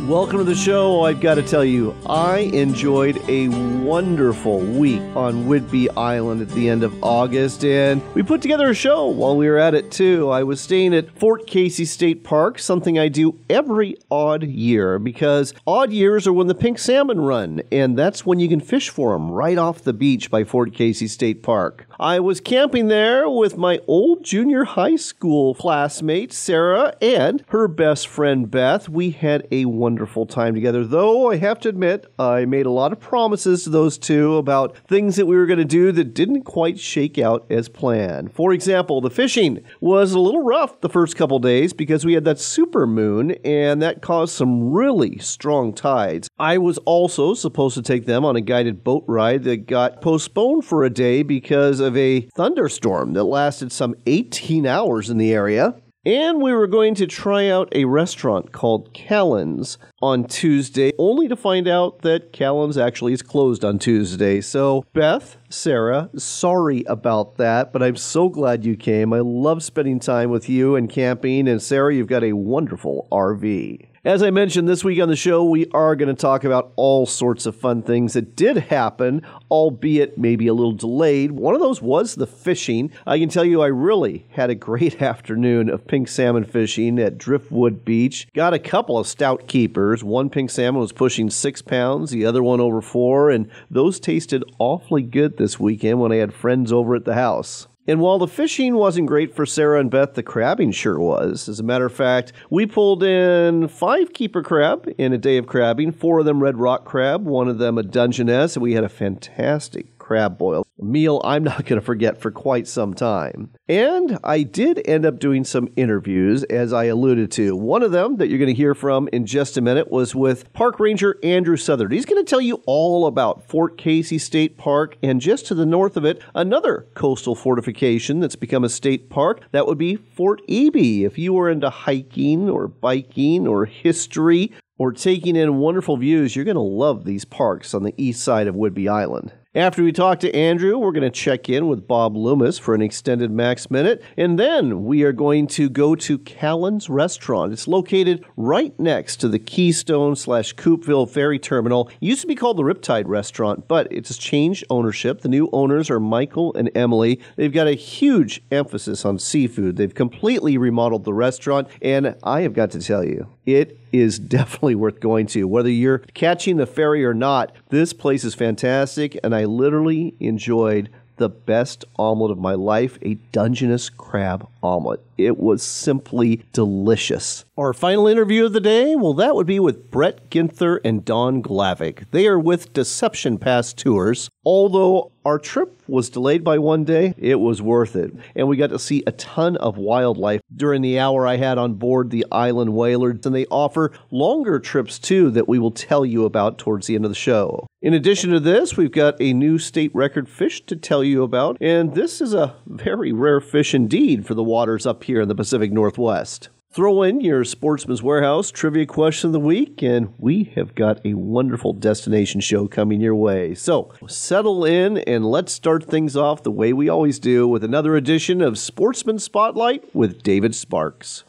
Welcome to the show. I've got to tell you, I enjoyed a wonderful week on Whidbey Island at the end of August, and we put together a show while we were at it too. I was staying at Fort Casey State Park, something I do every odd year because odd years are when the pink salmon run, and that's when you can fish for them right off the beach by Fort Casey State Park. I was camping there with my old junior high school classmate, Sarah, and her best friend, Beth. We had a wonderful time together, though I have to admit, I made a lot of promises to those two about things that we were going to do that didn't quite shake out as planned. For example, the fishing was a little rough the first couple days because we had that super moon, and that caused some really strong tides. I was also supposed to take them on a guided boat ride that got postponed for a day because of a thunderstorm that lasted some 18 hours in the area. And we were going to try out a restaurant called Callen's on Tuesday, only to find out that Callen's actually is closed on Tuesday. So, Beth, Sarah, sorry about that, but I'm so glad you came. I love spending time with you and camping. And, Sarah, you've got a wonderful RV. As I mentioned this week on the show, we are going to talk about all sorts of fun things that did happen, albeit maybe a little delayed. One of those was the fishing. I can tell you, I really had a great afternoon of pink salmon fishing at Driftwood Beach. Got a couple of stout keepers. One pink salmon was pushing six pounds, the other one over four, and those tasted awfully good this weekend when I had friends over at the house. And while the fishing wasn't great for Sarah and Beth, the crabbing sure was. As a matter of fact, we pulled in five keeper crab in a day of crabbing, four of them red rock crab, one of them a Dungeness, and we had a fantastic crab boil. A meal I'm not going to forget for quite some time. And I did end up doing some interviews, as I alluded to. One of them that you're going to hear from in just a minute was with Park Ranger Andrew Southard. He's going to tell you all about Fort Casey State Park and just to the north of it, another coastal fortification that's become a state park. That would be Fort Ebey. If you were into hiking or biking or history, or taking in wonderful views, you're going to love these parks on the east side of Whidbey Island. After we talk to Andrew, we're going to check in with Bob Loomis for an extended Max Minute, and then we are going to go to Callen's Restaurant. It's located right next to the Keystone slash Coupeville Ferry Terminal. It used to be called the Riptide Restaurant, but it's changed ownership. The new owners are Michael and Emily. They've got a huge emphasis on seafood. They've completely remodeled the restaurant, and I have got to tell you, it is definitely worth going to. Whether you're catching the ferry or not, this place is fantastic, and I literally enjoyed the best omelet of my life a Dungeness crab omelet. It was simply delicious. Our final interview of the day, well, that would be with Brett Ginther and Don Glavick. They are with Deception Pass Tours. Although our trip was delayed by one day, it was worth it. And we got to see a ton of wildlife during the hour I had on board the Island Whaler. And they offer longer trips too that we will tell you about towards the end of the show. In addition to this, we've got a new state record fish to tell you about. And this is a very rare fish indeed for the waters up here in the Pacific Northwest. Throw in your Sportsman's Warehouse trivia question of the week, and we have got a wonderful destination show coming your way. So settle in and let's start things off the way we always do with another edition of Sportsman Spotlight with David Sparks.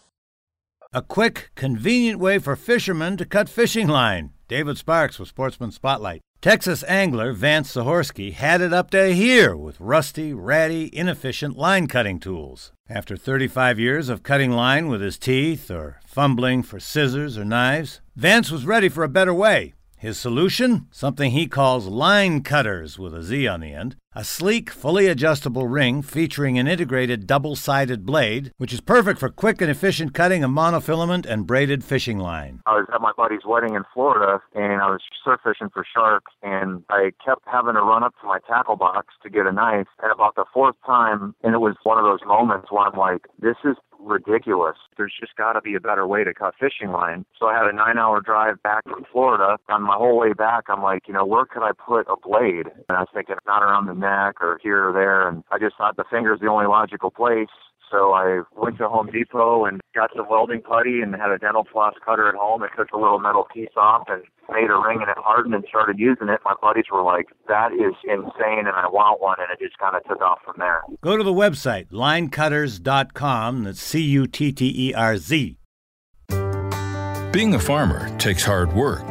A quick, convenient way for fishermen to cut fishing line. David Sparks with Sportsman Spotlight. Texas angler Vance Zahorsky had it up to here with rusty, ratty, inefficient line cutting tools. After 35 years of cutting line with his teeth or fumbling for scissors or knives, Vance was ready for a better way. His solution? Something he calls line cutters with a Z on the end. A sleek, fully adjustable ring featuring an integrated double sided blade, which is perfect for quick and efficient cutting of monofilament and braided fishing line. I was at my buddy's wedding in Florida and I was surf fishing for sharks and I kept having to run up to my tackle box to get a knife. And about the fourth time, and it was one of those moments where I'm like, this is ridiculous. There's just got to be a better way to cut fishing line. So I had a nine hour drive back from Florida. On my whole way back, I'm like, you know, where could I put a blade? And I was thinking not around the neck or here or there. And I just thought the finger's the only logical place. So I went to Home Depot and got some welding putty and had a dental floss cutter at home and took a little metal piece off and made a ring and it hardened and started using it. My buddies were like, that is insane and I want one. And it just kind of took off from there. Go to the website, linecutterz.com. That's C U T T E R Z. Being a farmer takes hard work.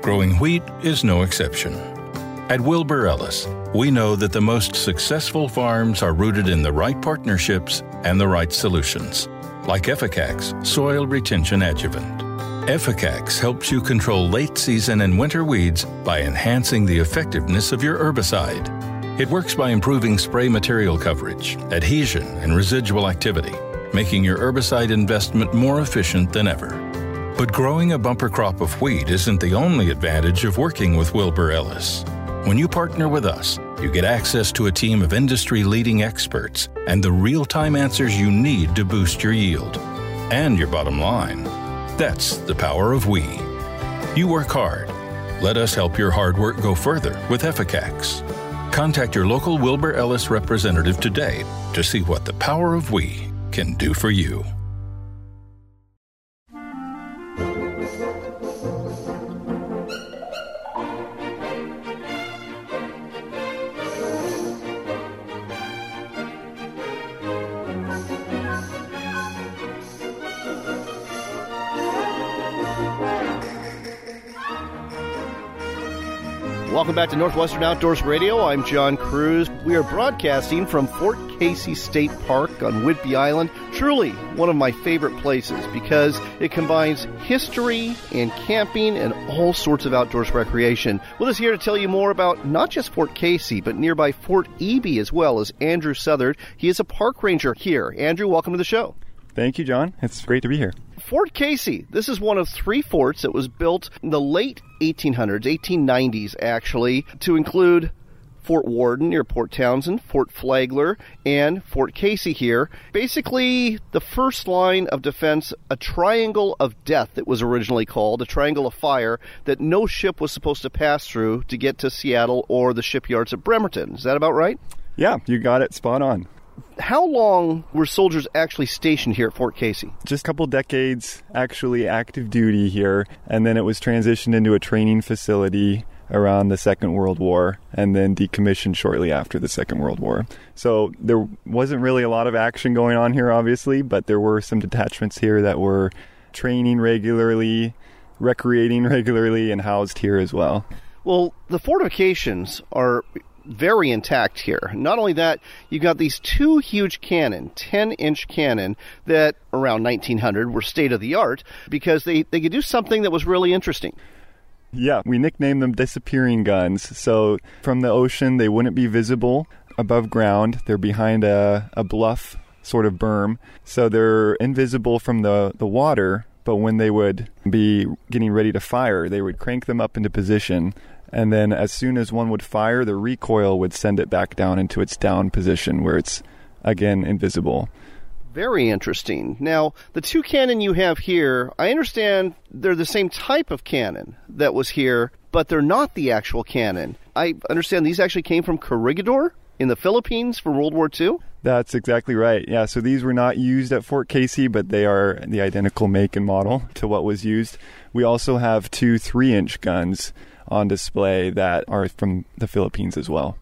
Growing wheat is no exception. At Wilbur Ellis, we know that the most successful farms are rooted in the right partnerships and the right solutions, like Efficax soil retention adjuvant. Efficax helps you control late season and winter weeds by enhancing the effectiveness of your herbicide. It works by improving spray material coverage, adhesion, and residual activity, making your herbicide investment more efficient than ever. But growing a bumper crop of wheat isn't the only advantage of working with Wilbur Ellis. When you partner with us, you get access to a team of industry leading experts and the real time answers you need to boost your yield and your bottom line. That's the power of we. You work hard. Let us help your hard work go further with Efficax. Contact your local Wilbur Ellis representative today to see what the power of we can do for you. Welcome back to Northwestern Outdoors Radio. I'm John Kruse. We are broadcasting from Fort Casey State Park on Whidbey Island. Truly one of my favorite places because it combines history and camping and all sorts of outdoors recreation. With us here to tell you more about not just Fort Casey, but nearby Fort Ebey as well as Andrew Southard. He is a park ranger here. Andrew, welcome to the show. Thank you, John. It's great to be here. Fort Casey. This is one of three forts that was built in the late 1800s, 1890s actually, to include Fort Worden near Port Townsend, Fort Flagler, and Fort Casey here. Basically, the first line of defense, a triangle of death, it was originally called, a triangle of fire that no ship was supposed to pass through to get to Seattle or the shipyards at Bremerton. Is that about right? Yeah, you got it spot on. How long were soldiers actually stationed here at Fort Casey? Just a couple decades actually active duty here, and then it was transitioned into a training facility around the Second World War and then decommissioned shortly after the Second World War. So there wasn't really a lot of action going on here, obviously, but there were some detachments here that were training regularly, recreating regularly, and housed here as well. Well, the fortifications are very intact here. Not only that, you got these two huge cannon, 10 inch cannon, that around 1900 were state of the art because they, they could do something that was really interesting. Yeah, we nicknamed them disappearing guns. So from the ocean, they wouldn't be visible above ground. They're behind a, a bluff sort of berm. So they're invisible from the, the water, but when they would be getting ready to fire, they would crank them up into position and then as soon as one would fire, the recoil would send it back down into its down position where it's again invisible. Very interesting. Now, the two cannon you have here, I understand they're the same type of cannon that was here, but they're not the actual cannon. I understand these actually came from Corregidor in the Philippines for World War II? That's exactly right. Yeah, so these were not used at Fort Casey, but they are the identical make and model to what was used. We also have two three inch guns on display that are from the Philippines as well.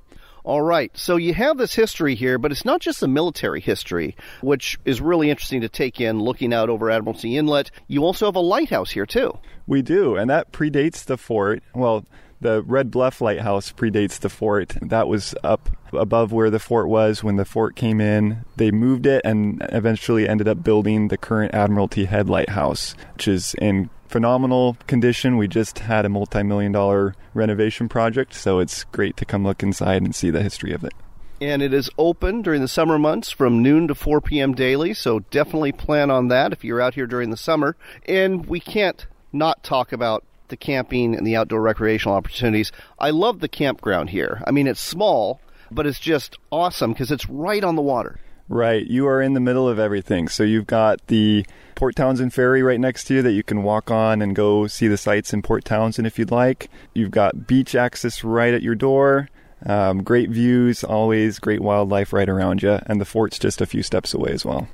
All right, so you have this history here, but it's not just the military history, which is really interesting to take in looking out over Admiralty Inlet. You also have a lighthouse here, too. We do, and that predates the fort. Well, the Red Bluff Lighthouse predates the fort. That was up above where the fort was when the fort came in. They moved it and eventually ended up building the current Admiralty Head Lighthouse, which is in phenomenal condition. We just had a multi million dollar renovation project, so it's great to come look inside and see the history of it. And it is open during the summer months from noon to 4 p.m. daily, so definitely plan on that if you're out here during the summer. And we can't not talk about the camping and the outdoor recreational opportunities. I love the campground here. I mean, it's small, but it's just awesome because it's right on the water. Right. You are in the middle of everything. So you've got the Port Townsend Ferry right next to you that you can walk on and go see the sights in Port Townsend if you'd like. You've got beach access right at your door. Um, great views, always great wildlife right around you, and the fort's just a few steps away as well.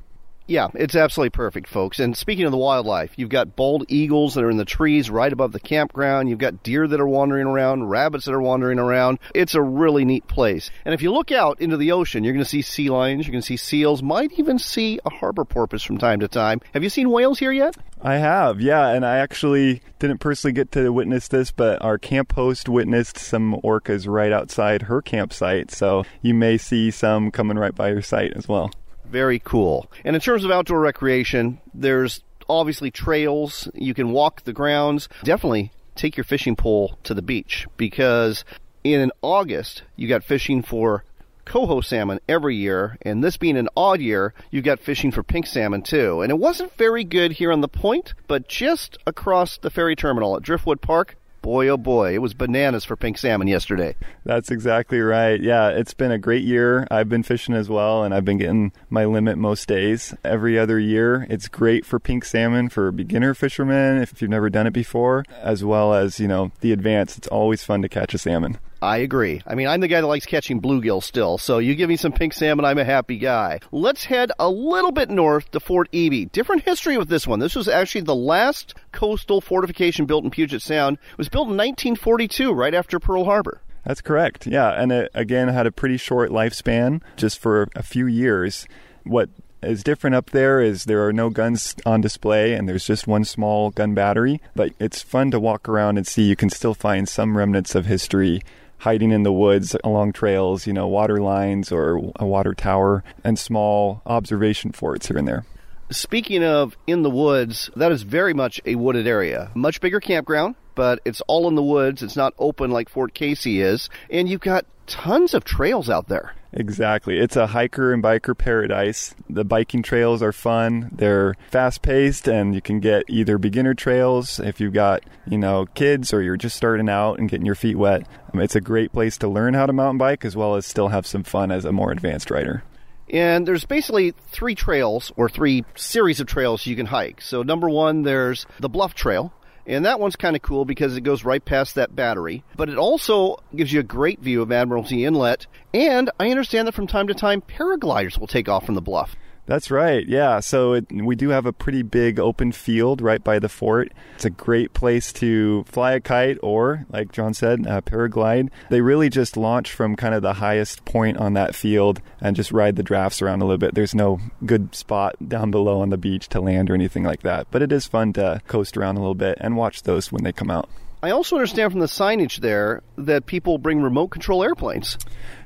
Yeah, it's absolutely perfect, folks. And speaking of the wildlife, you've got bald eagles that are in the trees right above the campground. You've got deer that are wandering around, rabbits that are wandering around. It's a really neat place. And if you look out into the ocean, you're going to see sea lions, you're going to see seals, might even see a harbor porpoise from time to time. Have you seen whales here yet? I have, yeah, and I actually didn't personally get to witness this, but our camp host witnessed some orcas right outside her campsite, so you may see some coming right by your site as well. Very cool. And in terms of outdoor recreation, there's obviously trails. You can walk the grounds. Definitely take your fishing pole to the beach because in August, you got fishing for coho salmon every year, and this being an odd year, you got fishing for pink salmon too. And it wasn't very good here on the point, but just across the ferry terminal at Driftwood Park, boy, oh boy, it was bananas for pink salmon yesterday. That's exactly right. Yeah, it's been a great year. I've been fishing as well, and I've been getting my limit most days. Every other year, it's great for pink salmon for beginner fishermen if you've never done it before, as well as, you know, the advanced. It's always fun to catch a salmon. I agree. I mean, I'm the guy that likes catching bluegill still, so you give me some pink salmon, I'm a happy guy. Let's head a little bit north to Fort Ebey. Different history with this one. This was actually the last coastal fortification built in Puget Sound. It was built in 1942, right after Pearl Harbor. That's correct. Yeah, and it again had a pretty short lifespan, just for a few years. What is different up there is there are no guns on display and there's just one small gun battery, but it's fun to walk around and see you can still find some remnants of history hiding in the woods along trails, you know, water lines or a water tower, and small observation forts here and there. Speaking of in the woods, that is very much a wooded area. Much bigger campground, but it's all in the woods. It's not open like Fort Casey is. And you've got tons of trails out there. Exactly. It's a hiker and biker paradise. The biking trails are fun. They're fast paced and you can get either beginner trails if you've got, you know, kids or you're just starting out and getting your feet wet. Um, it's a great place to learn how to mountain bike as well as still have some fun as a more advanced rider. And there's basically three trails or three series of trails you can hike. So number one, there's the Bluff Trail, and that one's kind of cool because it goes right past that battery. But it also gives you a great view of Admiralty Inlet. And I understand that from time to time, paragliders will take off from the bluff. That's right. Yeah. So it, we do have a pretty big open field right by the fort. It's a great place to fly a kite or, like John said, uh, paraglide. They really just launch from kind of the highest point on that field and just ride the drafts around a little bit. There's no good spot down below on the beach to land or anything like that. But it is fun to coast around a little bit and watch those when they come out. I also understand from the signage there that people bring remote control airplanes.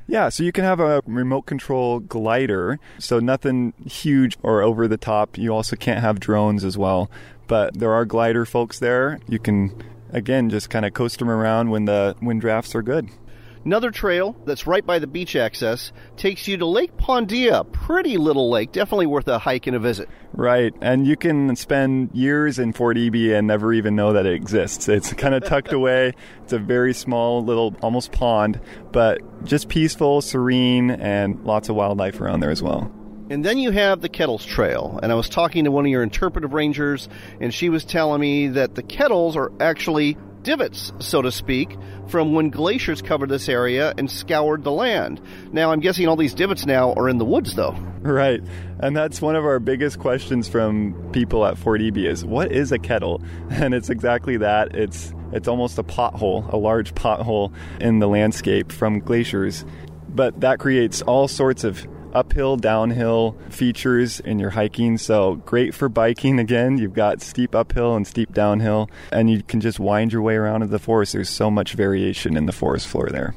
Yeah, so you can have a remote control glider, so nothing huge or over the top. You also can't have drones as well, but there are glider folks there. You can again just kind of coast them around when the wind drafts are good. Another trail that's right by the beach access takes you to Lake Pondilla. Pretty little lake, definitely worth a hike and a visit. Right, and you can spend years in Fort Ebey and never even know that it exists. It's kind of tucked away. It's a very small little, almost pond, but just peaceful, serene, and lots of wildlife around there as well. And then you have the Kettles Trail. And I was talking to one of your interpretive rangers, and she was telling me that the Kettles are actually divots, so to speak, from when glaciers covered this area and scoured the land. Now, I'm guessing all these divots now are in the woods, though. Right. And that's one of our biggest questions from people at Fort Ebey is what is a kettle? And it's exactly that. It's it's almost a pothole, a large pothole in the landscape from glaciers. But that creates all sorts of uphill, downhill features in your hiking. So great for biking. Again, you've got steep uphill and steep downhill, and you can just wind your way around in the forest. There's so much variation in the forest floor there.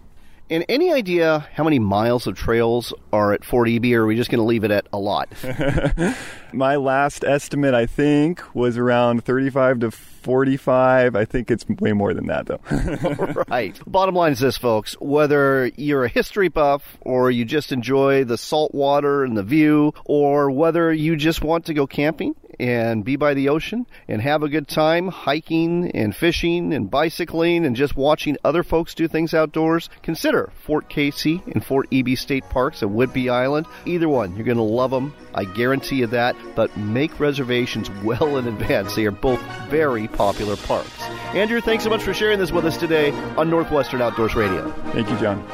And any idea how many miles of trails are at Fort Ebey, or are we just going to leave it at a lot? My last estimate, I think, was around 35 to 45. I think it's way more than that, though. right. Bottom line is this, folks. Whether you're a history buff, or you just enjoy the salt water and the view, or whether you just want to go camping and be by the ocean and have a good time hiking and fishing and bicycling and just watching other folks do things outdoors, consider Fort Casey and Fort Ebey State Parks at Whidbey Island. Either one, you're going to love them. I guarantee you that. But make reservations well in advance. They are both very popular parks. Andrew, thanks so much for sharing this with us today on Northwestern Outdoors Radio. Thank you, John.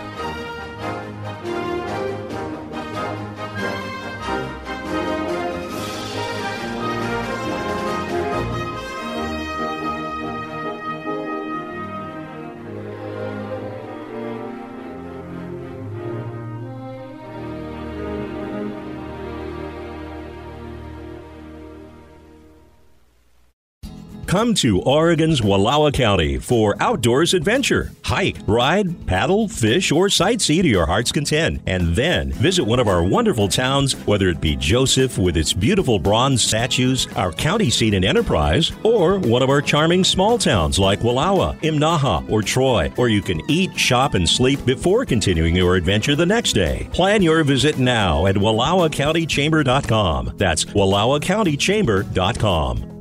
Come to Oregon's Wallowa County for outdoors adventure. Hike, ride, paddle, fish, or sightsee to your heart's content. And then visit one of our wonderful towns, whether it be Joseph with its beautiful bronze statues, our county seat in Enterprise, or one of our charming small towns like Wallowa, Imnaha, or Troy, where you can eat, shop, and sleep before continuing your adventure the next day. Plan your visit now at WallowaCountyChamber.com. That's WallowaCountyChamber.com.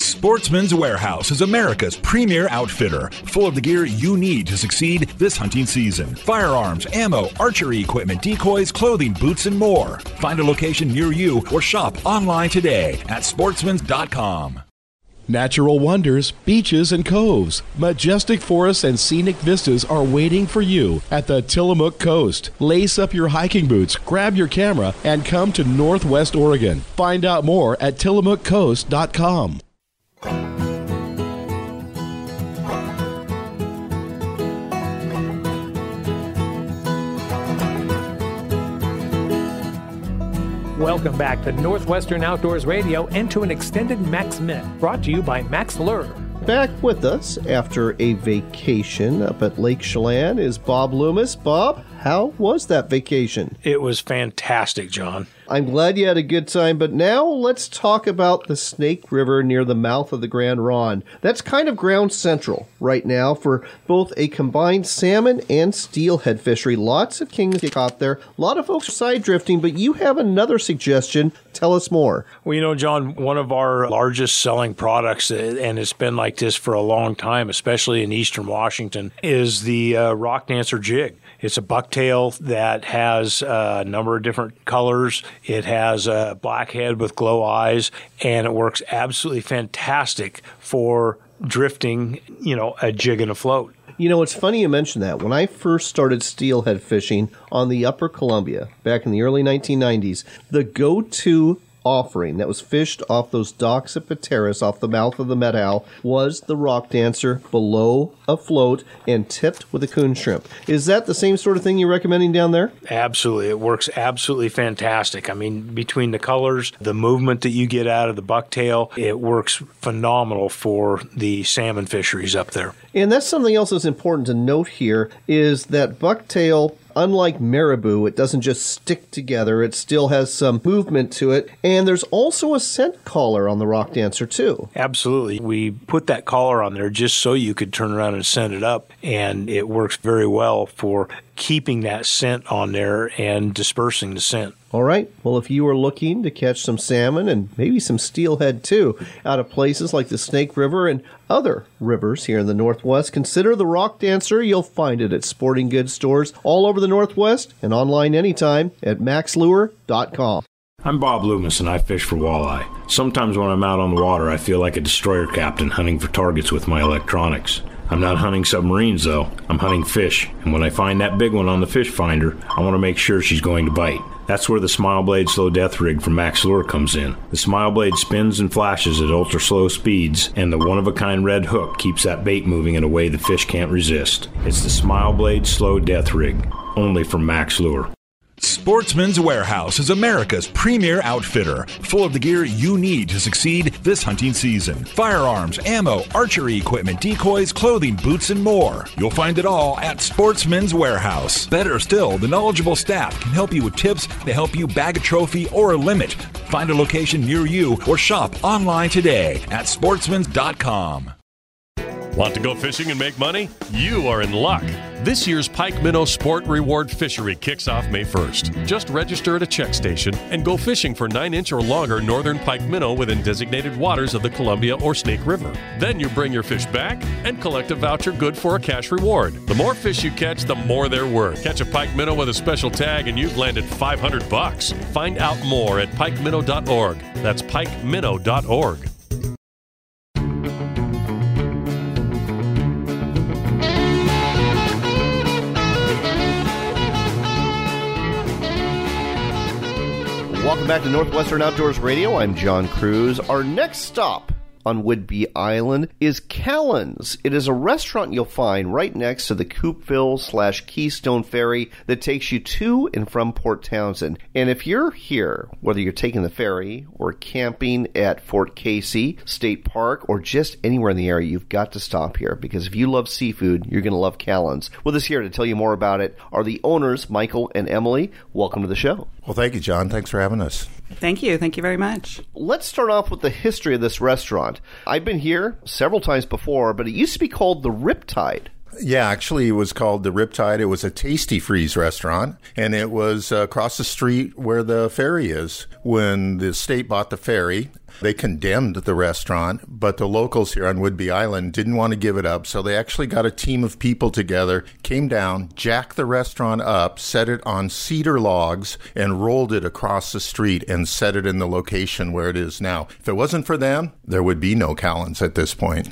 Sportsman's Warehouse is America's premier outfitter, full of the gear you need to succeed this hunting season. Firearms, ammo, archery equipment, decoys, clothing, boots, and more. Find a location near you or shop online today at sportsmans.com. Natural wonders, beaches, and coves, majestic forests, and scenic vistas are waiting for you at the Tillamook Coast. Lace up your hiking boots, grab your camera, and come to Northwest Oregon. Find out more at tillamookcoast.com. Welcome back to Northwestern Outdoors Radio and to an extended Max Mint brought to you by Max Lure. Back with us after a vacation up at Lake Chelan is Bob Loomis. Bob, how was that vacation? It was fantastic, John. I'm glad you had a good time, but now let's talk about the Snake River near the mouth of the Grande Ronde. That's kind of ground central right now for both a combined salmon and steelhead fishery. Lots of kings get caught there. A lot of folks are side drifting, but you have another suggestion. Tell us more. Well, you know, John, one of our largest selling products, and it's been like this for a long time, especially in eastern Washington, is the uh, rock dancer jig. It's a bucktail that has uh, a number of different colors. It has a black head with glow eyes, and it works absolutely fantastic for drifting, you know, a jig and a float. You know, it's funny you mention that. When I first started steelhead fishing on the Upper Columbia back in the early 1990s, the go to offering that was fished off those docks at Pateros off the mouth of the Methow was the rock dancer below afloat and tipped with a coon shrimp. Is that the same sort of thing you're recommending down there? Absolutely. It works absolutely fantastic. I mean, between the colors, the movement that you get out of the bucktail, it works phenomenal for the salmon fisheries up there. And that's something else that's important to note here is that bucktail unlike marabou, it doesn't just stick together. It still has some movement to it. And there's also a scent collar on the Rock Dancer, too. Absolutely. We put that collar on there just so you could turn around and scent it up. And it works very well for keeping that scent on there and dispersing the scent. All right. Well, if you are looking to catch some salmon and maybe some steelhead too out of places like the Snake River and other rivers here in the Northwest, consider the Rock Dancer. You'll find it at sporting goods stores all over the Northwest and online anytime at mackslure.com. I'm Bob Loomis and I fish for walleye. Sometimes when I'm out on the water, I feel like a destroyer captain hunting for targets with my electronics. I'm not hunting submarines though. I'm hunting fish. And when I find that big one on the fish finder, I want to make sure she's going to bite. That's where the Smile Blade Slow Death Rig from Mack's Lure comes in. The Smile Blade spins and flashes at ultra slow speeds, and the one of a kind red hook keeps that bait moving in a way the fish can't resist. It's the Smile Blade Slow Death Rig, only from Mack's Lure. Sportsman's Warehouse is America's premier outfitter, full of the gear you need to succeed this hunting season. Firearms, ammo, archery equipment, decoys, clothing, boots, and more. You'll find it all at Sportsman's Warehouse. Better still, the knowledgeable staff can help you with tips to help you bag a trophy or a limit. Find a location near you or shop online today at sportsmans.com. Want to go fishing and make money? You are in luck. This year's Pike Minnow Sport Reward Fishery kicks off May 1st. Just register at a check station and go fishing for 9 inch or longer northern pike minnow within designated waters of the Columbia or Snake River. Then you bring your fish back and collect a voucher good for a cash reward. The more fish you catch, the more they're worth. Catch a pike minnow with a special tag and you've landed 500 bucks. Find out more at pikeminnow.org. That's pikeminnow.org. Welcome back to Northwestern Outdoors Radio. I'm John Kruse. Our next stop on Whidbey Island is Callen's. It is a restaurant you'll find right next to the Coupeville slash Keystone Ferry that takes you to and from Port Townsend. And if you're here, whether you're taking the ferry or camping at Fort Casey State Park or just anywhere in the area, you've got to stop here because if you love seafood, you're going to love Callen's. With us here to tell you more about it are the owners, Michael and Emily. Welcome to the show. Well, thank you, John. Thanks for having us. Thank you. Thank you very much. Let's start off with the history of this restaurant. I've been here several times before, but it used to be called the Riptide. Yeah, actually, it was called the Riptide. It was a Tasty Freeze restaurant, and it was uh, across the street where the ferry is. When the state bought the ferry, they condemned the restaurant, but the locals here on Whidbey Island didn't want to give it up, so they actually got a team of people together, came down, jacked the restaurant up, set it on cedar logs, and rolled it across the street and set it in the location where it is now. If it wasn't for them, there would be no Callen's at this point.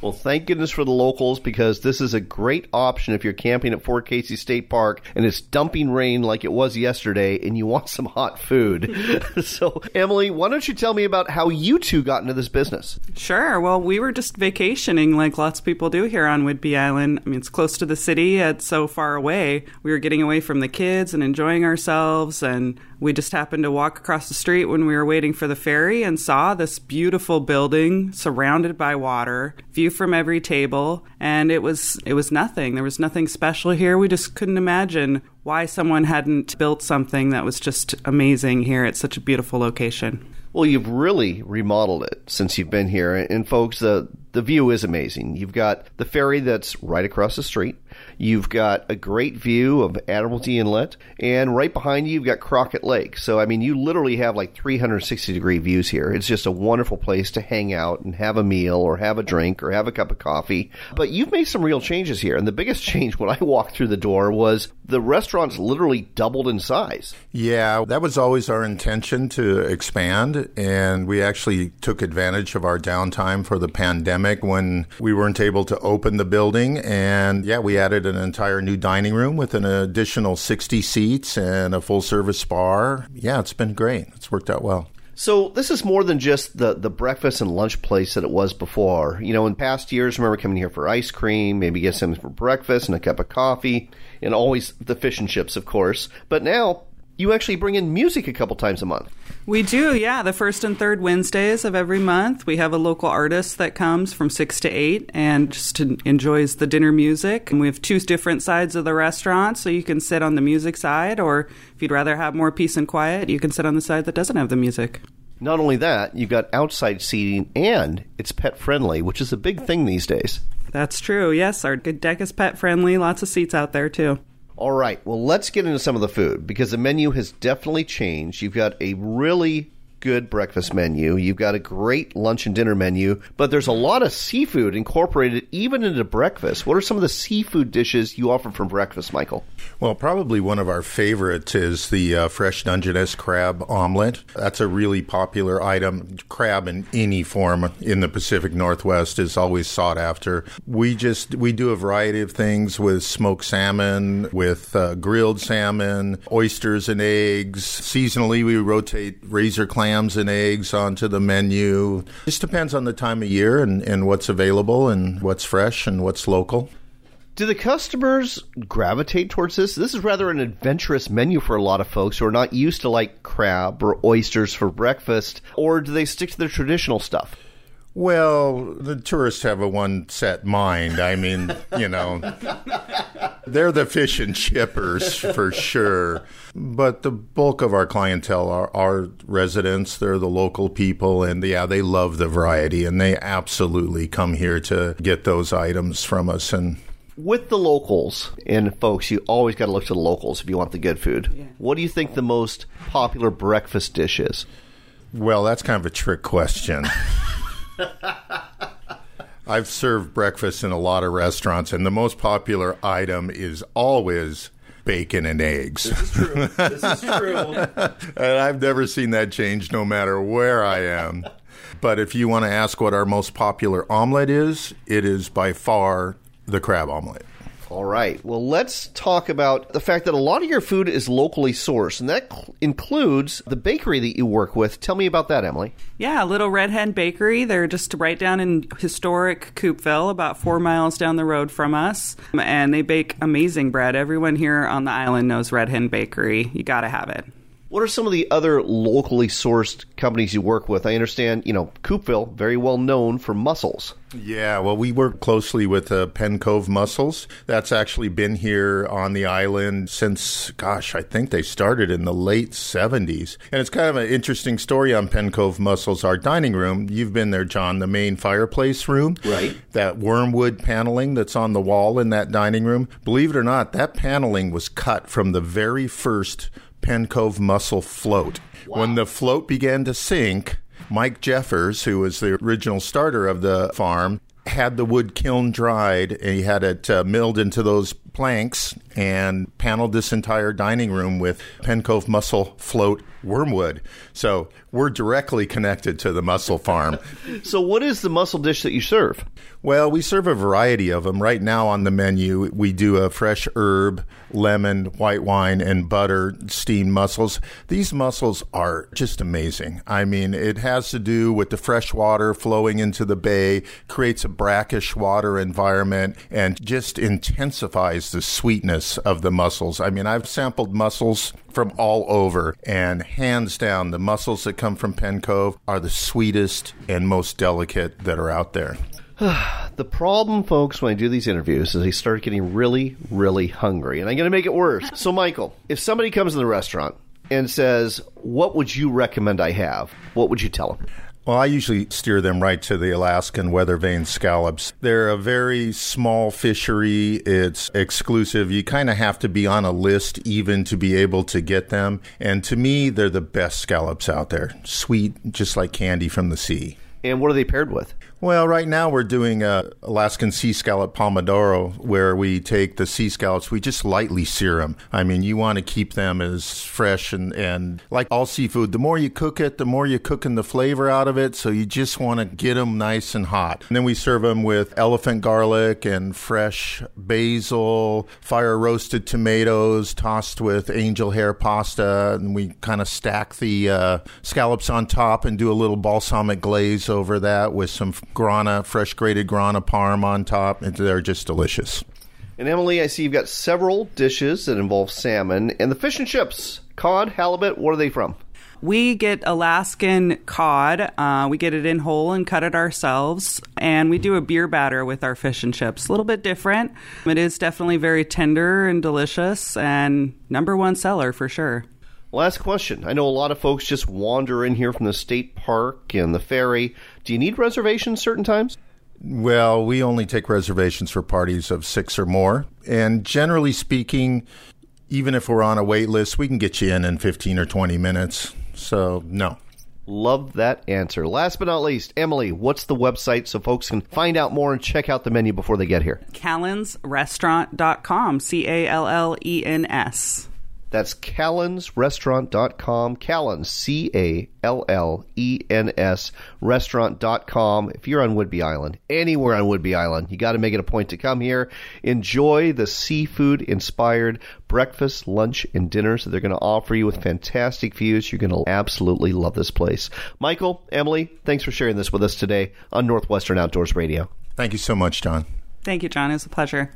Well, thank goodness for the locals because this is a great option if you're camping at Fort Casey State Park and it's dumping rain like it was yesterday and you want some hot food. so, Emily, why don't you tell me about how you two got into this business? Sure. Well, we were just vacationing like lots of people do here on Whidbey Island. I mean, it's close to the city, it's so far away. We were getting away from the kids and enjoying ourselves and we just happened to walk across the street when we were waiting for the ferry and saw this beautiful building surrounded by water, view from every table, and it was it was nothing. There was nothing special here. We just couldn't imagine why someone hadn't built something that was just amazing here at such a beautiful location. Well, you've really remodeled it since you've been here, and folks, the the view is amazing. You've got the ferry that's right across the street. You've got a great view of Admiralty Inlet, and right behind you, you've got Crockett Lake. So, I mean, you literally have like 360 degree views here. It's just a wonderful place to hang out and have a meal or have a drink or have a cup of coffee. But you've made some real changes here, and the biggest change when I walked through the door was the restaurant's literally doubled in size. Yeah, that was always our intention to expand, and we actually took advantage of our downtime for the pandemic when we weren't able to open the building. And yeah, we added an entire new dining room with an additional 60 seats and a full service bar. Yeah, it's been great. It's worked out well. So this is more than just the, the breakfast and lunch place that it was before. You know, in past years, remember coming here for ice cream, maybe get something for breakfast and a cup of coffee, and always the fish and chips, of course. But now you actually bring in music a couple times a month. We do, yeah. The first and third Wednesdays of every month, we have a local artist that comes from six to eight and just enjoys the dinner music. And we have two different sides of the restaurant, so you can sit on the music side, or if you'd rather have more peace and quiet, you can sit on the side that doesn't have the music. Not only that, you've got outside seating and it's pet friendly, which is a big thing these days. That's true. Yes, our deck is pet friendly. Lots of seats out there too. All right, well, let's get into some of the food because the menu has definitely changed. You've got a really good breakfast menu. You've got a great lunch and dinner menu, but there's a lot of seafood incorporated even into breakfast. What are some of the seafood dishes you offer for breakfast, Michael? Well, probably one of our favorites is the uh, fresh Dungeness crab omelet. That's a really popular item. Crab in any form in the Pacific Northwest is always sought after. We just we do a variety of things with smoked salmon, with uh, grilled salmon, oysters and eggs. Seasonally, we rotate razor clam clams and eggs onto the menu. Just depends on the time of year and, and what's available and what's fresh and what's local. Do the customers gravitate towards this? This is rather an adventurous menu for a lot of folks who are not used to like crab or oysters for breakfast, or do they stick to their traditional stuff? Well, the tourists have a one set mind. I mean, you know, they're the fish and chippers for sure. But the bulk of our clientele are, are residents. They're the local people. And yeah, they love the variety and they absolutely come here to get those items from us. And with the locals, and folks, you always got to look to the locals if you want the good food. What do you think the most popular breakfast dish is? Well, that's kind of a trick question. I've served breakfast in a lot of restaurants, and the most popular item is always bacon and eggs. This is true. This is true. and I've never seen that change no matter where I am. But if you want to ask what our most popular omelet is, it is by far the crab omelet. All right. Well, let's talk about the fact that a lot of your food is locally sourced, and that cl- includes the bakery that you work with. Tell me about that, Emily. Yeah, Little Red Hen Bakery. They're just right down in historic Coupeville, about four miles down the road from us. And they bake amazing bread. Everyone here on the island knows Red Hen Bakery. You got to have it. What are some of the other locally sourced companies you work with? I understand, you know, Coupeville, very well known for mussels. Yeah, well, we work closely with uh, Penn Cove Mussels. That's actually been here on the island since, gosh, I think they started in the late 70s. And it's kind of an interesting story on Penn Cove Mussels. Our dining room, you've been there, John, the main fireplace room. Right. That wormwood paneling that's on the wall in that dining room. Believe it or not, that paneling was cut from the very first Penn Cove mussel float. When the float began to sink, Mike Jeffers, who was the original starter of the farm, had the wood kiln dried and he had it uh, milled into those planks and paneled this entire dining room with Penn Cove mussel float wormwood. So we're directly connected to the mussel farm. So, what is the mussel dish that you serve? Well, we serve a variety of them. Right now on the menu, we do a fresh herb, lemon, white wine, and butter steamed mussels. These mussels are just amazing. I mean, it has to do with the fresh water flowing into the bay, creates a brackish water environment, and just intensifies the sweetness of the mussels. I mean, I've sampled mussels from all over, and hands down, the mussels that come from Penn Cove are the sweetest and most delicate that are out there. the problem, folks, when I do these interviews is I start getting really, really hungry, and I'm going to make it worse. So, Michael, if somebody comes to the restaurant and says, What would you recommend I have? What would you tell them? Well, I usually steer them right to the Alaskan weather vane scallops. They're a very small fishery. It's exclusive. You kind of have to be on a list even to be able to get them. And to me, they're the best scallops out there. Sweet, just like candy from the sea. And what are they paired with? Well, right now we're doing a Alaskan sea scallop pomodoro, where we take the sea scallops, we just lightly sear them. I mean, you want to keep them as fresh and, and like all seafood, the more you cook it, the more you're cooking the flavor out of it. So you just want to get them nice and hot. And then we serve them with elephant garlic and fresh basil, fire roasted tomatoes tossed with angel hair pasta. And we kind of stack the uh, scallops on top and do a little balsamic glaze over that with some grana, fresh grated grana parm on top. And they're just delicious. And Emily, I see you've got several dishes that involve salmon and the fish and chips. Cod, halibut, what are they from? We get Alaskan cod. Uh, we get it in whole and cut it ourselves. And we do a beer batter with our fish and chips. A little bit different. It is definitely very tender and delicious and number one seller for sure. Last question. I know a lot of folks just wander in here from the state park and the ferry. Do you need reservations certain times? Well, we only take reservations for parties of six or more. And generally speaking, even if we're on a wait list, we can get you in in 15 or 20 minutes. So, no. Love that answer. Last but not least, Emily, what's the website so folks can find out more and check out the menu before they get here? CallensRestaurant.com. C A L L E N S. That's callensrestaurant.com. Callens, C A L L E N S, restaurant.com. If you're on Whidbey Island, anywhere on Whidbey Island, you got to make it a point to come here. Enjoy the seafood inspired breakfast, lunch, and dinners that they're going to offer you with fantastic views. You're going to absolutely love this place. Michael, Emily, thanks for sharing this with us today on Northwestern Outdoors Radio. Thank you so much, John. Thank you, John. It was a pleasure.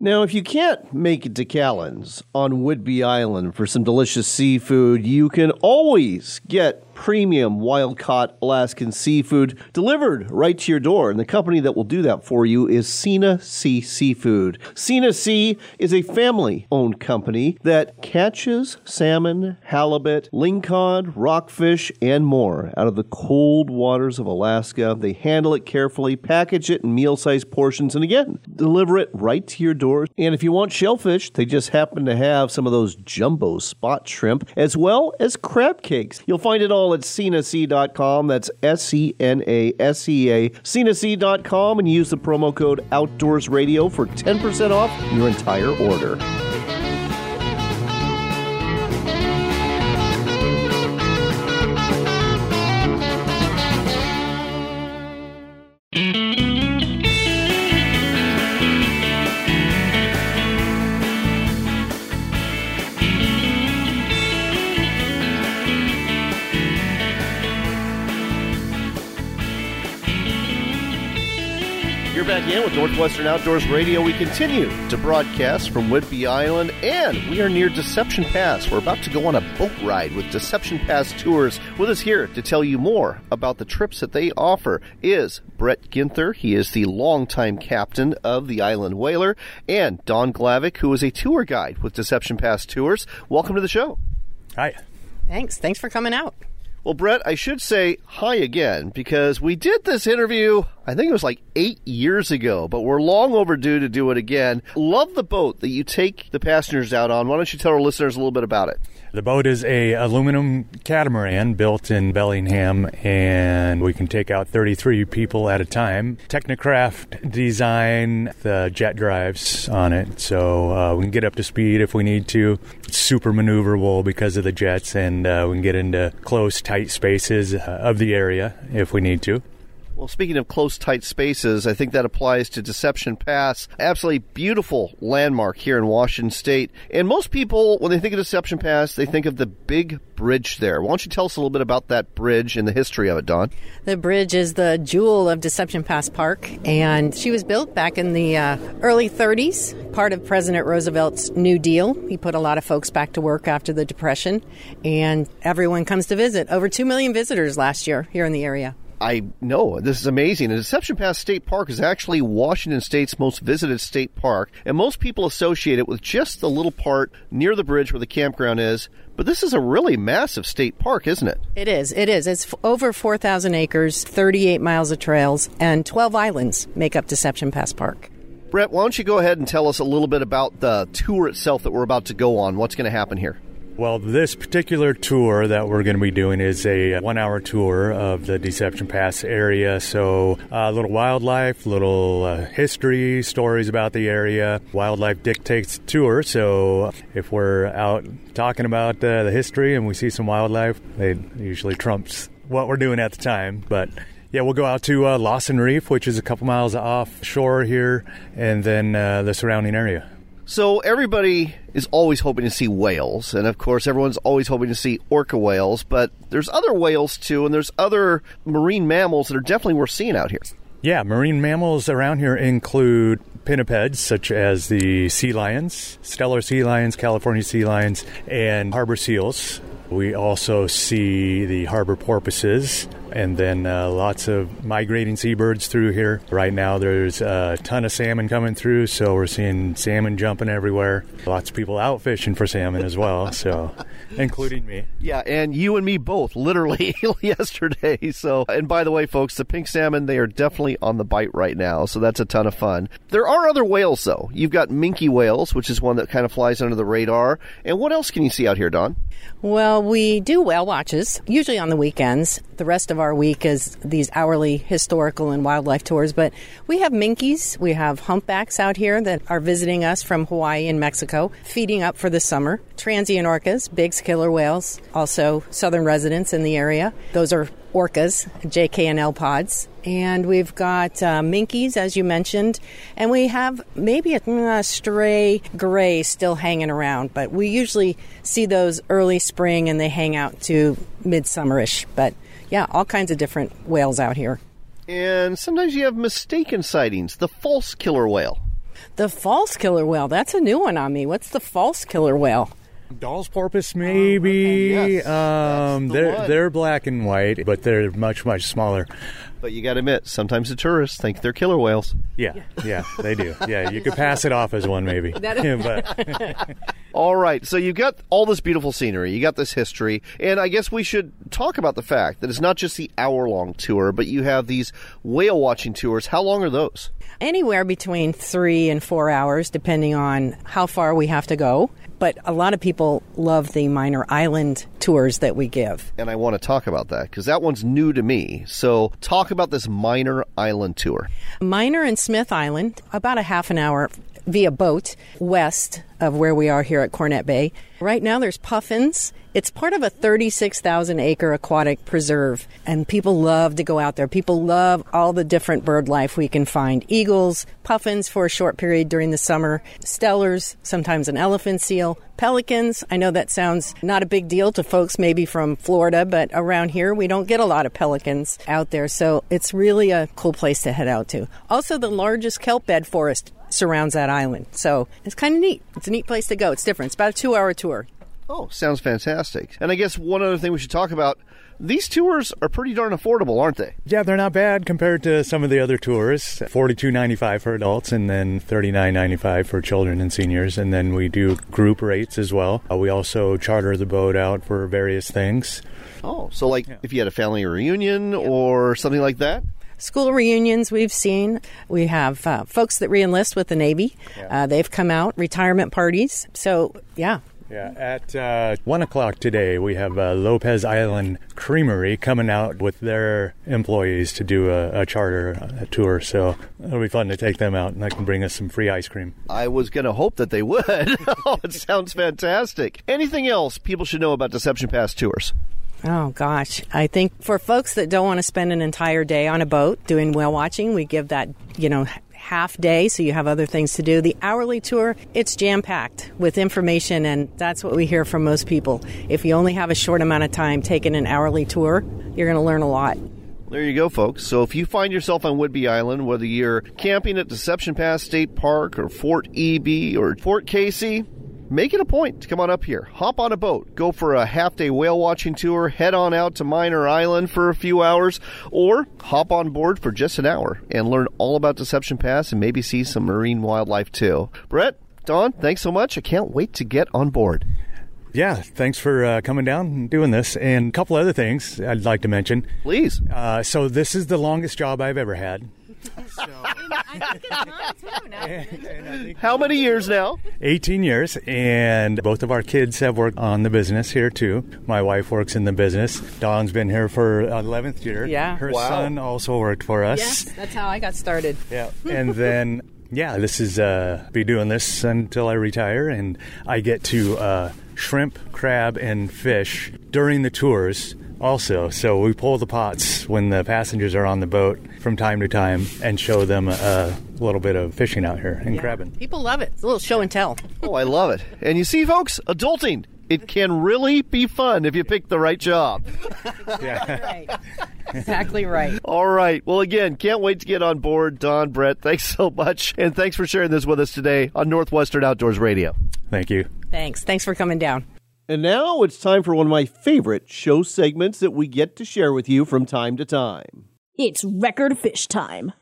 Now, if you can't make it to Callen's on Whidbey Island for some delicious seafood, you can always get premium wild caught Alaskan seafood delivered right to your door. And the company that will do that for you is Sena Sea Seafood. Sena Sea is a family owned company that catches salmon, halibut, lingcod, rockfish, and more out of the cold waters of Alaska. They handle it carefully, package it in meal sized portions, and again, deliver it right to your door. And if you want shellfish, they just happen to have some of those jumbo spot shrimp as well as crab cakes. You'll find it all at senasea.com. That's S E N A S E A. senasea.com and use the promo code Outdoors Radio for 10% off your entire order. You're back in with Northwestern Outdoors Radio. We continue to broadcast from Whidbey Island, and we are near Deception Pass. We're about to go on a boat ride with Deception Pass Tours. With us here to tell you more about the trips that they offer is Brett Ginther. He is the longtime captain of the Island Whaler, and Don Glavick, who is a tour guide with Deception Pass Tours. Welcome to the show. Hi. Thanks. Thanks for coming out. Well, Brett, I should say hi again because we did this interview, I think it was like eight years ago, but we're long overdue to do it again. Love the boat that you take the passengers out on. Why don't you tell our listeners a little bit about it? The boat is a aluminum catamaran built in Bellingham, and we can take out 33 people at a time. Teknicraft design, the jet drives on it, so uh, we can get up to speed if we need to. It's super maneuverable because of the jets, and uh, we can get into close, tight spaces uh, of the area if we need to. Well, speaking of close, tight spaces, I think that applies to Deception Pass. Absolutely beautiful landmark here in Washington State. And most people, when they think of Deception Pass, they think of the big bridge there. Why don't you tell us a little bit about that bridge and the history of it, Don? The bridge is the jewel of Deception Pass Park, and she was built back in the uh, early 30s, part of President Roosevelt's New Deal. He put a lot of folks back to work after the Depression, and everyone comes to visit. Over 2 million visitors last year here in the area. I know. This is amazing. And Deception Pass State Park is actually Washington State's most visited state park, and most people associate it with just the little part near the bridge where the campground is. But this is a really massive state park, isn't it? It is. It is. It's over 4,000 acres, 38 miles of trails, and 12 islands make up Deception Pass Park. Brett, why don't you go ahead and tell us a little bit about the tour itself that we're about to go on? What's going to happen here? Well, this particular tour that we're going to be doing is a one hour tour of the Deception Pass area. So, a uh, little wildlife, little uh, history, stories about the area. Wildlife dictates tour. So, if we're out talking about uh, the history and we see some wildlife, it usually trumps what we're doing at the time. But yeah, we'll go out to uh, Lawson Reef, which is a couple miles offshore here, and then uh, the surrounding area. So everybody is always hoping to see whales, and of course, everyone's always hoping to see orca whales. But there's other whales too, and there's other marine mammals that are definitely worth seeing out here. Yeah, marine mammals around here include pinnipeds such as the sea lions, Steller sea lions, California sea lions, and harbor seals. We also see the harbor porpoises, and then uh, lots of migrating seabirds through here. Right now, there's a ton of salmon coming through, so we're seeing salmon jumping everywhere. Lots of people out fishing for salmon as well, so including me. Yeah, and you and me both, literally yesterday. So, and by the way, folks, the pink salmon they are definitely on the bite right now, so that's a ton of fun. There are other whales though. You've got minke whales, which is one that kind of flies under the radar. And what else can you see out here, Don? Well, we do whale watches usually on the weekends. The rest of our week is these hourly historical and wildlife tours. But we have minkies, we have humpbacks out here that are visiting us from Hawaii and Mexico, feeding up for the summer. Transient orcas, big killer whales, also southern residents in the area. Those are orcas, JKNL pods. And we've got uh, minkies, as you mentioned, and we have maybe a, a stray gray still hanging around, but we usually see those early spring and they hang out to midsummerish. But yeah, all kinds of different whales out here. And sometimes you have mistaken sightings. The false killer whale. The false killer whale. That's a new one on me. What's the false killer whale? Dall's porpoise, maybe. Oh, Yes, um, the they're one. they're black and white, but they're much much smaller. But you got to admit, sometimes the tourists think they're killer whales. Yeah, yeah, they do. Yeah, you could pass it off as one, maybe. but All right, so you got all this beautiful scenery, you got this history, and I guess we should talk about the fact that it's not just the hour long tour, but you have these whale watching tours. How long are those? Anywhere between three and four hours, depending on how far we have to go. But a lot of people love the minor island tours that we give. And I want to talk about that because that one's new to me. So, talk about this minor island tour. Minor and Smith Island, about a half an hour via boat west of where we are here at Cornet Bay. Right now there's puffins. It's part of a 36,000 acre aquatic preserve, and people love to go out there. People love all the different bird life we can find eagles, puffins for a short period during the summer, Stellers, sometimes an elephant seal, pelicans. I know that sounds not a big deal to folks maybe from Florida, but around here we don't get a lot of pelicans out there, so it's really a cool place to head out to. Also, the largest kelp bed forest surrounds that island, so it's kind of neat. It's a neat place to go. It's different. It's about a two hour tour. Oh, sounds fantastic. And I guess one other thing we should talk about these tours are pretty darn affordable, aren't they? yeah, they're not bad compared to some of the other tours. Forty two ninety five for adults, and then thirty nine ninety five for children and seniors. And then we do group rates as well. Uh, we also charter the boat out for various things. Oh, so like if you had a family reunion or something like that? School reunions we've seen. We have uh, folks that reenlist with the Navy. Uh, they've come out, retirement parties. So, yeah. Yeah, at uh, one o'clock today, we have uh, Lopez Island Creamery coming out with their employees to do a, a charter uh tour. So it'll be fun to take them out, and they can bring us some free ice cream. I was going to hope that they would. oh, it sounds fantastic. Anything else people should know about Deception Pass tours? Oh, gosh. I think for folks that don't want to spend an entire day on a boat doing whale watching, we give that, you know, half day so you have other things to do. The hourly tour, it's jam packed with information, and that's what we hear from most people. If you only have a short amount of time taking an hourly tour, you're going to learn a lot. There you go, folks. So if you find yourself on Whidbey Island, whether you're camping at Deception Pass State Park or Fort Ebey or Fort Casey, make it a point to come on up here. Hop on a boat, go for a half day whale watching tour, head on out to Minor Island for a few hours, or hop on board for just an hour and learn all about Deception Pass and maybe see some marine wildlife too. Brett, Don, thanks so much. I can't wait to get on board. Yeah, thanks for uh, coming down and doing this. And a couple other things I'd like to mention. Please. Uh, so this is the longest job I've ever had. How many years now? 18 years, and both of our kids have worked on the business here too. My wife works in the business. Don's been here for 11th year. Yeah. Her Wow. son also worked for us. Yes, that's how I got started. Yeah. and then yeah, this is uh be doing this until I retire and I get to uh shrimp, crab and fish during the tours also. So we pull the pots when the passengers are on the boat from time to time and show them a, little bit of fishing out here and crabbing. People love it. It's a little show and tell. Oh, I love it. And you see, folks, adulting. It can really be fun if you pick the right job. Exactly right. All right. Well, again, can't wait to get on board. Don, Brett, thanks so much. And thanks for sharing this with us today on Northwestern Outdoors Radio. Thank you. Thanks. Thanks for coming down. And now it's time for one of my favorite show segments that we get to share with you from time to time. It's record fish time.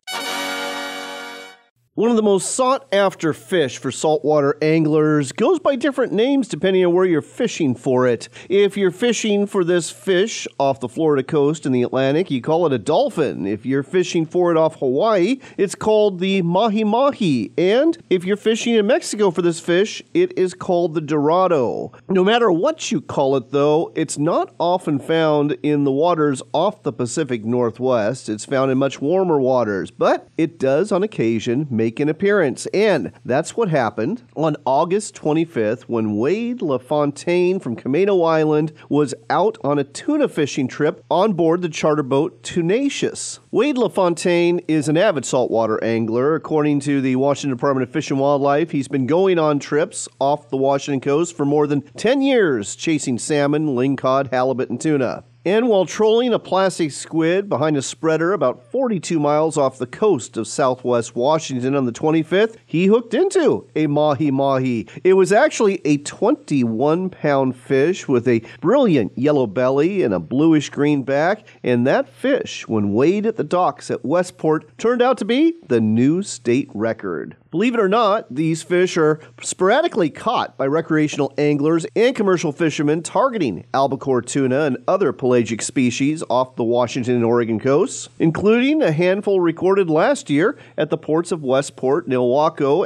One of the most sought after fish for saltwater anglers goes by different names depending on where you're fishing for it. If you're fishing for this fish off the Florida coast in the Atlantic, you call it a dolphin. If you're fishing for it off Hawaii, it's called the mahi mahi. And if you're fishing in Mexico for this fish, it is called the dorado. No matter what you call it, though, it's not often found in the waters off the Pacific Northwest. It's found in much warmer waters, but it does on occasion make an appearance. And that's what happened on August 25th when Wade LaFontaine from Camano Island was out on a tuna fishing trip on board the charter boat Tunacious. Wade LaFontaine is an avid saltwater angler. According to the Washington Department of Fish and Wildlife, he's been going on trips off the Washington coast for more than 10 years, chasing salmon, lingcod, halibut, and tuna. And while trolling a plastic squid behind a spreader about 42 miles off the coast of southwest Washington on the 25th, he hooked into a mahi mahi. It was actually a 21 pound fish with a brilliant yellow belly and a bluish green back, and that fish, when weighed at the docks at Westport, turned out to be the new state record. Believe it or not, these fish are sporadically caught by recreational anglers and commercial fishermen targeting albacore tuna and other pelagic species off the Washington and Oregon coasts, including a handful recorded last year at the ports of Westport and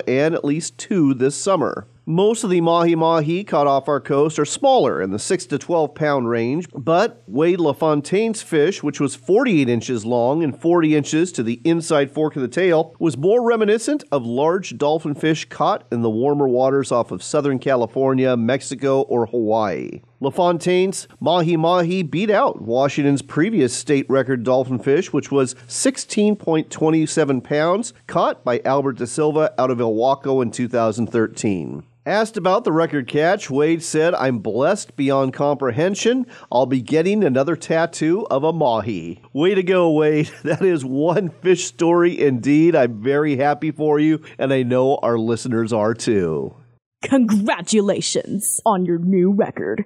and at least two this summer. Most of the mahi mahi caught off our coast are smaller in the 6 to 12 pound range, but Wade LaFontaine's fish, which was 48 inches long and 40 inches to the inside fork of the tail, was more reminiscent of large dolphin fish caught in the warmer waters off of Southern California, Mexico, or Hawaii. LaFontaine's Mahi Mahi beat out Washington's previous state record dolphin fish, which was 16.27 pounds, caught by Albert Da Silva out of Ilwaco in 2013. Asked about the record catch, Wade said, I'm blessed beyond comprehension. I'll be getting another tattoo of a mahi. Way to go, Wade. That is one fish story indeed. I'm very happy for you, and I know our listeners are too. Congratulations on your new record.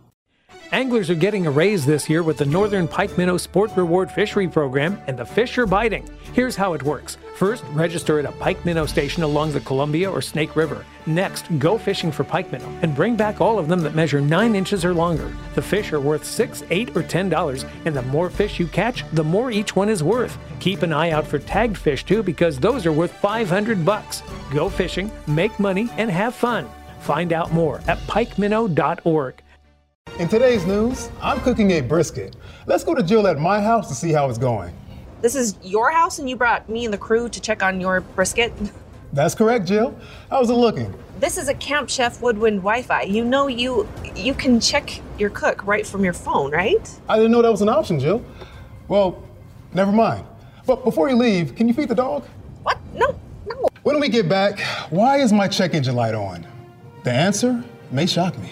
Anglers are getting a raise this year with the Northern Pike Minnow Sport Reward Fishery Program, and the fish are biting. Here's how it works. First, register at a pike minnow station along the Columbia or Snake River. Next, go fishing for pike minnow and bring back all of them that measure 9 inches or longer. The fish are worth 6 8 or $10, and the more fish you catch, the more each one is worth. Keep an eye out for tagged fish too because those are worth 500 bucks. Go fishing, make money, and have fun. Find out more at pikeminnow.org. In today's news, I'm cooking a brisket. Let's go to Jill at my house to see how it's going. This is your house, and you brought me and the crew to check on your brisket? That's correct, Jill. How's it looking? This is a Camp Chef Woodwind Wi-Fi. You know you you can check your cook right from your phone, right? I didn't know that was an option, Jill. Well, never mind. But before you leave, can you feed the dog? What? No, no. When we get back, why is my check engine light on? The answer may shock me.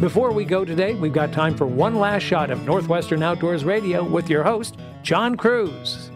Before we go today, we've got time for one last shot of Northwestern Outdoors Radio with your host, John Kruse.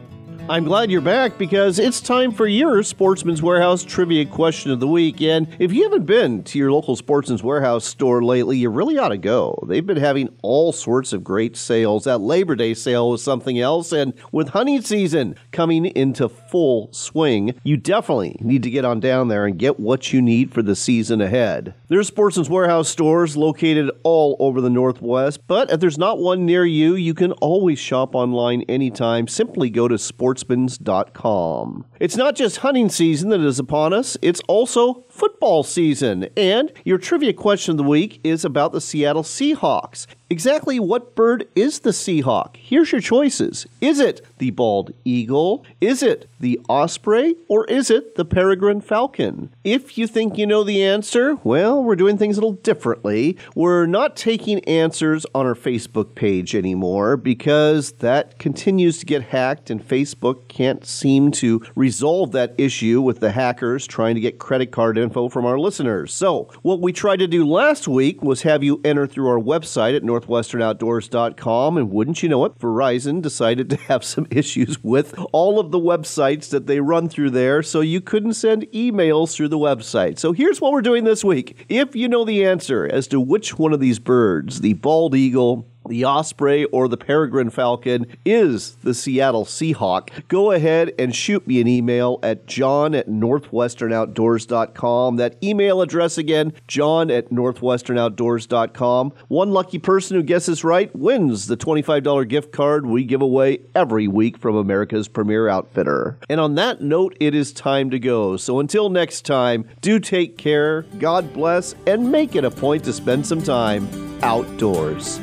I'm glad you're back because it's time for your Sportsman's Warehouse trivia question of the week. And if you haven't been to your local Sportsman's Warehouse store lately, you really ought to go. They've been having all sorts of great sales. That Labor Day sale was something else. And with hunting season coming into full swing, you definitely need to get on down there and get what you need for the season ahead. There's Sportsman's Warehouse stores located all over the Northwest, but if there's not one near you, you can always shop online anytime. Simply go to sportsmans.com. It's not just hunting season that is upon us, it's also football season. And your trivia question of the week is about the Seattle Seahawks. Exactly what bird is the Seahawk? Here's your choices. Is it the bald eagle? Is it the osprey? Or is it the peregrine falcon? If you think you know the answer, well, we're doing things a little differently. We're not taking answers on our Facebook page anymore because that continues to get hacked and Facebook can't seem to resolve that issue with the hackers trying to get credit card info from our listeners. So, what we tried to do last week was have you enter through our website at northwesternoutdoors.com, and wouldn't you know it, Verizon decided to have some issues with all of the websites that they run through there, so you couldn't send emails through the website. So, here's what we're doing this week. If you know the answer as to which one of these birds, the bald eagle, the osprey or the peregrine falcon is the Seattle Seahawk, go ahead and shoot me an email at john at northwesternoutdoors.com. That email address again, john at northwesternoutdoors.com. One lucky person who guesses right wins the $25 gift card we give away every week from America's premier outfitter. And on that note, it is time to go. So until next time, do take care, God bless, and make it a point to spend some time outdoors.